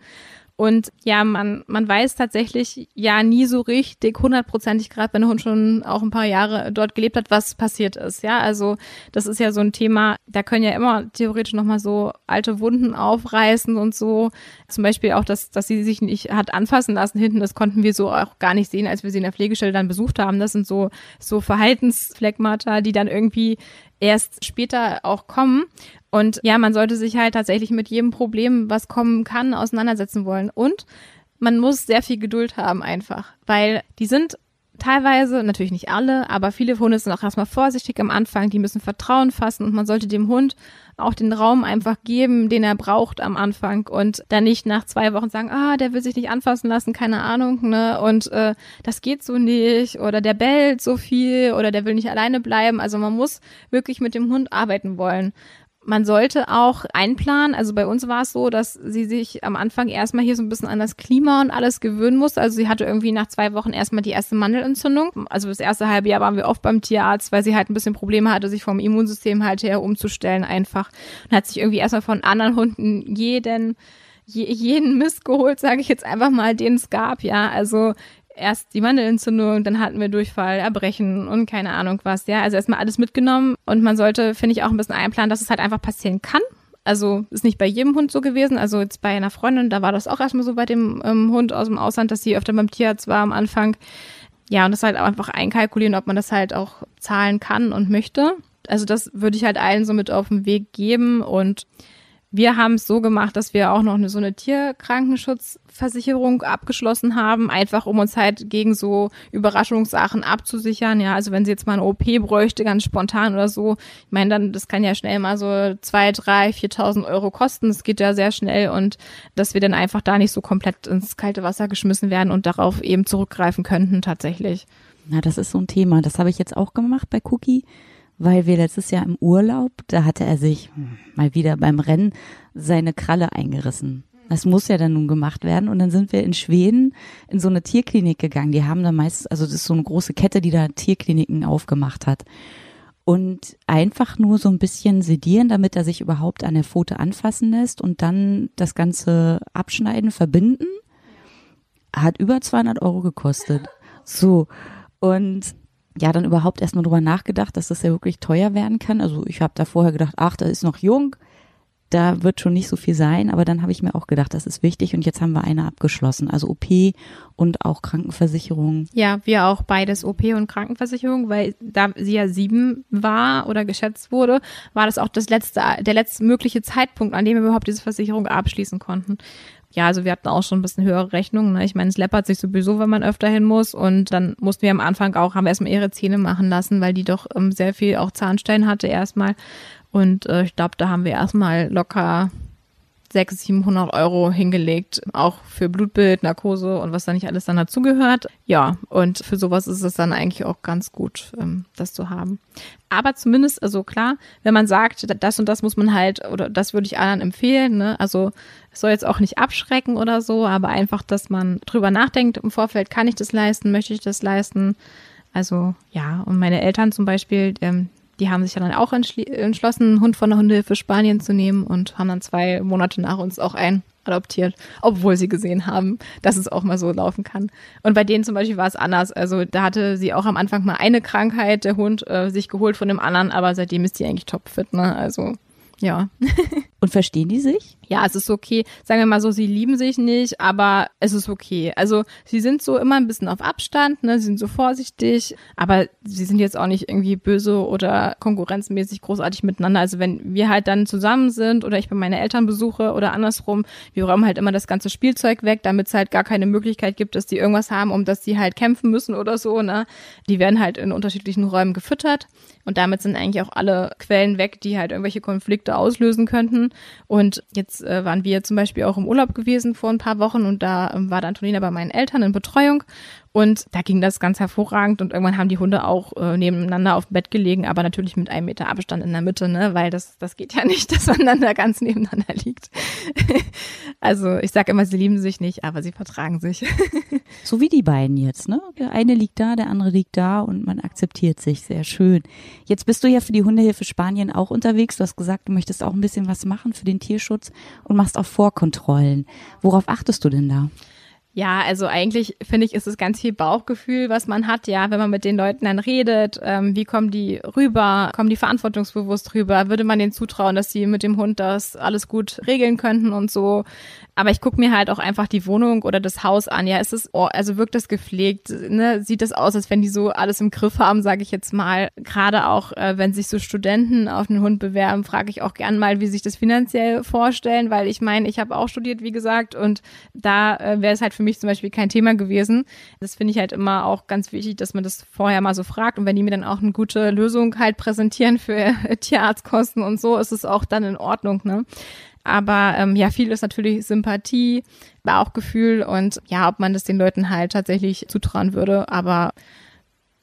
und ja, man, man weiß tatsächlich ja nie so richtig hundertprozentig, gerade wenn der Hund schon auch ein paar Jahre dort gelebt hat, was passiert ist. Ja, also das ist ja so ein Thema, da können ja immer theoretisch nochmal so alte Wunden aufreißen und so. Zum Beispiel auch, dass, dass sie sich nicht hat anfassen lassen hinten, das konnten wir so auch gar nicht sehen, als wir sie in der Pflegestelle dann besucht haben. Das sind so, so Verhaltensfleckmata, die dann irgendwie erst später auch kommen. Und ja, man sollte sich halt tatsächlich mit jedem Problem, was kommen kann, auseinandersetzen wollen. Und man muss sehr viel Geduld haben einfach, weil die sind teilweise, natürlich nicht alle, aber viele Hunde sind auch erstmal vorsichtig am Anfang, die müssen Vertrauen fassen und man sollte dem Hund auch den Raum einfach geben, den er braucht am Anfang und dann nicht nach zwei Wochen sagen, ah, der will sich nicht anfassen lassen, keine Ahnung, ne, und äh, das geht so nicht oder der bellt so viel oder der will nicht alleine bleiben. Also man muss wirklich mit dem Hund arbeiten wollen man sollte auch einplanen. Also bei uns war es so, dass sie sich am Anfang erstmal hier so ein bisschen an das Klima und alles gewöhnen musste. Also sie hatte irgendwie nach zwei Wochen erstmal die erste Mandelentzündung. Also das erste halbe Jahr waren wir oft beim Tierarzt, weil sie halt ein bisschen Probleme hatte, sich vom Immunsystem halt her umzustellen einfach. Und hat sich irgendwie erstmal von anderen Hunden jeden jeden Mist geholt, sage ich jetzt einfach mal, den es gab, ja. Also erst die Mandelentzündung, dann hatten wir Durchfall, Erbrechen und keine Ahnung was, ja. Also erstmal alles mitgenommen und man sollte, finde ich, auch ein bisschen einplanen, dass es halt einfach passieren kann. Also ist nicht bei jedem Hund so gewesen. Also jetzt bei einer Freundin, da war das auch erstmal so bei dem ähm, Hund aus dem Ausland, dass sie öfter beim Tierarzt war am Anfang. Ja, und das halt auch einfach einkalkulieren, ob man das halt auch zahlen kann und möchte. Also das würde ich halt allen so mit auf den Weg geben und wir haben es so gemacht, dass wir auch noch eine, so eine Tierkrankenschutzversicherung abgeschlossen haben, einfach um uns halt gegen so Überraschungssachen abzusichern. Ja, also wenn sie jetzt mal eine OP bräuchte, ganz spontan oder so, ich meine, dann, das kann ja schnell mal so zwei, drei, viertausend Euro kosten. Das geht ja sehr schnell und dass wir dann einfach da nicht so komplett ins kalte Wasser geschmissen werden und darauf eben zurückgreifen könnten tatsächlich. Na, das ist so ein Thema. Das habe ich jetzt auch gemacht bei Cookie weil wir letztes Jahr im Urlaub, da hatte er sich mal wieder beim Rennen seine Kralle eingerissen. Das muss ja dann nun gemacht werden. Und dann sind wir in Schweden in so eine Tierklinik gegangen. Die haben da meistens, also das ist so eine große Kette, die da Tierkliniken aufgemacht hat. Und einfach nur so ein bisschen sedieren, damit er sich überhaupt an der Pfote anfassen lässt und dann das Ganze abschneiden, verbinden. Hat über 200 Euro gekostet. So. Und ja, dann überhaupt erstmal drüber nachgedacht, dass das ja wirklich teuer werden kann. Also ich habe da vorher gedacht, ach, der ist noch jung, da wird schon nicht so viel sein, aber dann habe ich mir auch gedacht, das ist wichtig und jetzt haben wir eine abgeschlossen, also OP und auch Krankenversicherung. Ja, wir auch beides OP und Krankenversicherung, weil da sie ja sieben war oder geschätzt wurde, war das auch das letzte, der letzte mögliche Zeitpunkt, an dem wir überhaupt diese Versicherung abschließen konnten. Ja, also wir hatten auch schon ein bisschen höhere Rechnungen. Ne? Ich meine, es läppert sich sowieso, wenn man öfter hin muss. Und dann mussten wir am Anfang auch, haben wir erstmal ihre Zähne machen lassen, weil die doch ähm, sehr viel auch Zahnstein hatte erstmal. Und äh, ich glaube, da haben wir erstmal locker 600, 700 Euro hingelegt, auch für Blutbild, Narkose und was da nicht alles dann dazugehört. Ja, und für sowas ist es dann eigentlich auch ganz gut, ähm, das zu haben. Aber zumindest, also klar, wenn man sagt, das und das muss man halt, oder das würde ich anderen empfehlen, ne? also es soll jetzt auch nicht abschrecken oder so, aber einfach, dass man drüber nachdenkt im Vorfeld, kann ich das leisten, möchte ich das leisten? Also ja, und meine Eltern zum Beispiel, ähm, die haben sich dann auch entschlossen, einen Hund von der Hundehilfe Spanien zu nehmen und haben dann zwei Monate nach uns auch einen adoptiert, obwohl sie gesehen haben, dass es auch mal so laufen kann. Und bei denen zum Beispiel war es anders. Also da hatte sie auch am Anfang mal eine Krankheit, der Hund, äh, sich geholt von dem anderen, aber seitdem ist die eigentlich topfit, ne? Also ja. (laughs) Und verstehen die sich? Ja, es ist okay. Sagen wir mal so, sie lieben sich nicht, aber es ist okay. Also sie sind so immer ein bisschen auf Abstand, ne? Sie sind so vorsichtig, aber sie sind jetzt auch nicht irgendwie böse oder konkurrenzmäßig großartig miteinander. Also wenn wir halt dann zusammen sind oder ich bei meine Eltern besuche oder andersrum, wir räumen halt immer das ganze Spielzeug weg, damit es halt gar keine Möglichkeit gibt, dass die irgendwas haben, um dass sie halt kämpfen müssen oder so, ne? Die werden halt in unterschiedlichen Räumen gefüttert und damit sind eigentlich auch alle Quellen weg, die halt irgendwelche Konflikte auslösen könnten. Und jetzt äh, waren wir zum Beispiel auch im Urlaub gewesen vor ein paar Wochen und da ähm, war dann Antonina bei meinen Eltern in Betreuung und da ging das ganz hervorragend und irgendwann haben die Hunde auch äh, nebeneinander auf dem Bett gelegen, aber natürlich mit einem Meter Abstand in der Mitte, ne, weil das, das geht ja (laughs) nicht, dass man dann da ganz nebeneinander liegt. (laughs) also ich sage immer, sie lieben sich nicht, aber sie vertragen sich. (laughs) so wie die beiden jetzt, ne? Der eine liegt da, der andere liegt da und man akzeptiert sich. Sehr schön. Jetzt bist du ja für die Hundehilfe Spanien auch unterwegs. Du hast gesagt, du möchtest auch ein bisschen was machen für den Tierschutz und machst auch Vorkontrollen. Worauf achtest du denn da? Ja, also eigentlich finde ich, ist es ganz viel Bauchgefühl, was man hat, ja, wenn man mit den Leuten dann redet, ähm, wie kommen die rüber, kommen die verantwortungsbewusst rüber, würde man denen zutrauen, dass sie mit dem Hund das alles gut regeln könnten und so. Aber ich gucke mir halt auch einfach die Wohnung oder das Haus an. Ja, ist es, oh, also wirkt das gepflegt, ne? Sieht das aus, als wenn die so alles im Griff haben, sage ich jetzt mal. Gerade auch, äh, wenn sich so Studenten auf einen Hund bewerben, frage ich auch gern mal, wie sich das finanziell vorstellen, weil ich meine, ich habe auch studiert, wie gesagt, und da äh, wäre es halt für mich zum Beispiel kein Thema gewesen. Das finde ich halt immer auch ganz wichtig, dass man das vorher mal so fragt. Und wenn die mir dann auch eine gute Lösung halt präsentieren für (laughs) Tierarztkosten und so, ist es auch dann in Ordnung, ne? Aber ähm, ja, viel ist natürlich Sympathie, Bauchgefühl und ja, ob man das den Leuten halt tatsächlich zutrauen würde. Aber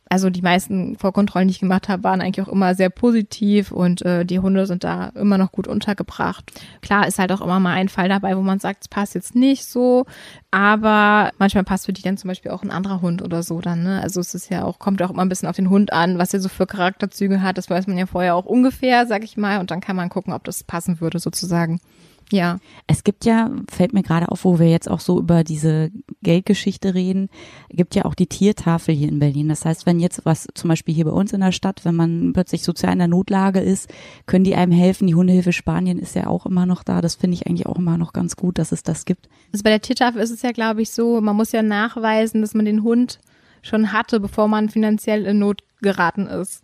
also die meisten Vorkontrollen, die ich gemacht habe, waren eigentlich auch immer sehr positiv und äh, die Hunde sind da immer noch gut untergebracht. Klar ist halt auch immer mal ein Fall dabei, wo man sagt, es passt jetzt nicht so, aber manchmal passt für die dann zum Beispiel auch ein anderer Hund oder so dann. Ne? Also es ist ja auch kommt auch immer ein bisschen auf den Hund an, was er so für Charakterzüge hat. Das weiß man ja vorher auch ungefähr, sag ich mal, und dann kann man gucken, ob das passen würde sozusagen. Ja. Es gibt ja, fällt mir gerade auf, wo wir jetzt auch so über diese Geldgeschichte reden, gibt ja auch die Tiertafel hier in Berlin. Das heißt, wenn jetzt was zum Beispiel hier bei uns in der Stadt, wenn man plötzlich sozial in der Notlage ist, können die einem helfen. Die Hundehilfe Spanien ist ja auch immer noch da. Das finde ich eigentlich auch immer noch ganz gut, dass es das gibt. Also bei der Tiertafel ist es ja, glaube ich, so, man muss ja nachweisen, dass man den Hund schon hatte, bevor man finanziell in Not geraten ist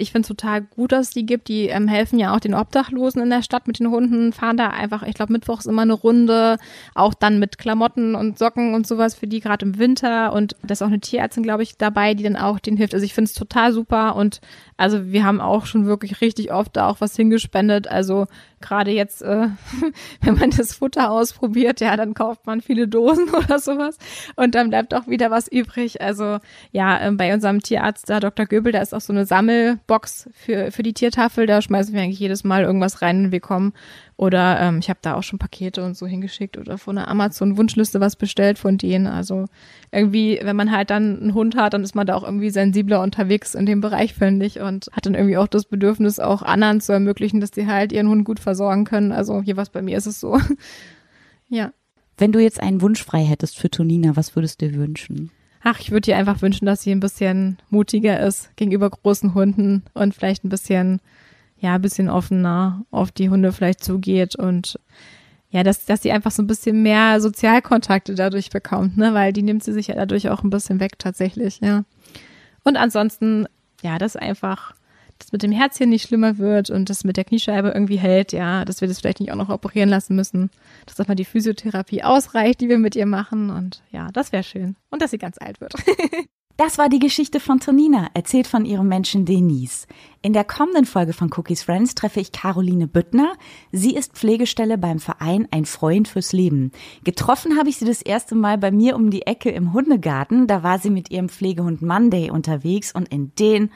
ich finde es total gut, dass es die gibt. Die ähm, helfen ja auch den Obdachlosen in der Stadt mit den Hunden, fahren da einfach, ich glaube, mittwochs immer eine Runde, auch dann mit Klamotten und Socken und sowas für die gerade im Winter. Und da ist auch eine Tierärztin, glaube ich, dabei, die dann auch denen hilft. Also ich finde es total super und also wir haben auch schon wirklich richtig oft da auch was hingespendet. Also gerade jetzt, äh, (laughs) wenn man das Futter ausprobiert, ja, dann kauft man viele Dosen (laughs) oder sowas und dann bleibt auch wieder was übrig. Also ja, äh, bei unserem Tierarzt da, Dr. Göbel, da ist auch so eine Sammelbox für, für die Tiertafel. Da schmeißen wir eigentlich jedes Mal irgendwas rein und wir kommen Oder ähm, ich habe da auch schon Pakete und so hingeschickt oder von einer Amazon-Wunschliste was bestellt von denen. Also irgendwie, wenn man halt dann einen Hund hat, dann ist man da auch irgendwie sensibler unterwegs in dem Bereich, finde ich. Und hat dann irgendwie auch das Bedürfnis, auch anderen zu ermöglichen, dass die halt ihren Hund gut versorgen können. Also was bei mir ist es so. (laughs) ja. Wenn du jetzt einen Wunsch frei hättest für Tonina, was würdest du dir wünschen? Ach, ich würde ihr einfach wünschen, dass sie ein bisschen mutiger ist gegenüber großen Hunden und vielleicht ein bisschen ja, ein bisschen offener auf die Hunde vielleicht zugeht und ja, dass, dass sie einfach so ein bisschen mehr Sozialkontakte dadurch bekommt, ne, weil die nimmt sie sich ja dadurch auch ein bisschen weg tatsächlich, ja. Und ansonsten, ja, dass einfach das mit dem Herzchen nicht schlimmer wird und das mit der Kniescheibe irgendwie hält, ja, dass wir das vielleicht nicht auch noch operieren lassen müssen, dass auch mal die Physiotherapie ausreicht, die wir mit ihr machen und ja, das wäre schön. Und dass sie ganz alt wird. (laughs) Das war die Geschichte von Tonina, erzählt von ihrem Menschen Denise. In der kommenden Folge von Cookies Friends treffe ich Caroline Büttner. Sie ist Pflegestelle beim Verein Ein Freund fürs Leben. Getroffen habe ich sie das erste Mal bei mir um die Ecke im Hundegarten. Da war sie mit ihrem Pflegehund Monday unterwegs und in den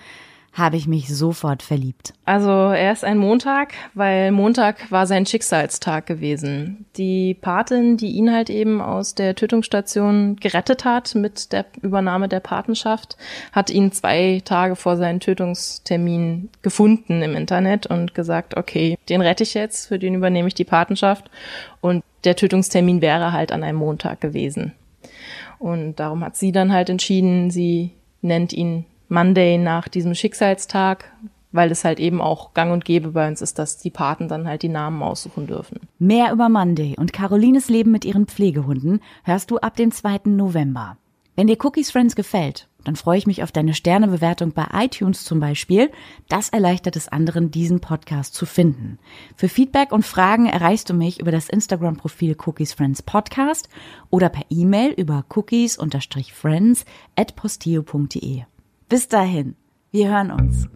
habe ich mich sofort verliebt. Also er ist ein Montag, weil Montag war sein Schicksalstag gewesen. Die Patin, die ihn halt eben aus der Tötungsstation gerettet hat mit der Übernahme der Patenschaft, hat ihn zwei Tage vor seinem Tötungstermin gefunden im Internet und gesagt, okay, den rette ich jetzt, für den übernehme ich die Patenschaft und der Tötungstermin wäre halt an einem Montag gewesen. Und darum hat sie dann halt entschieden, sie nennt ihn Monday nach diesem Schicksalstag, weil es halt eben auch gang und gäbe bei uns ist, dass die Paten dann halt die Namen aussuchen dürfen. Mehr über Monday und Carolines Leben mit ihren Pflegehunden hörst du ab dem 2. November. Wenn dir Cookies Friends gefällt, dann freue ich mich auf deine Sternebewertung bei iTunes zum Beispiel. Das erleichtert es anderen, diesen Podcast zu finden. Für Feedback und Fragen erreichst du mich über das Instagram-Profil Cookies Friends Podcast oder per E-Mail über cookies-friends at posteo.de. Bis dahin, wir hören uns.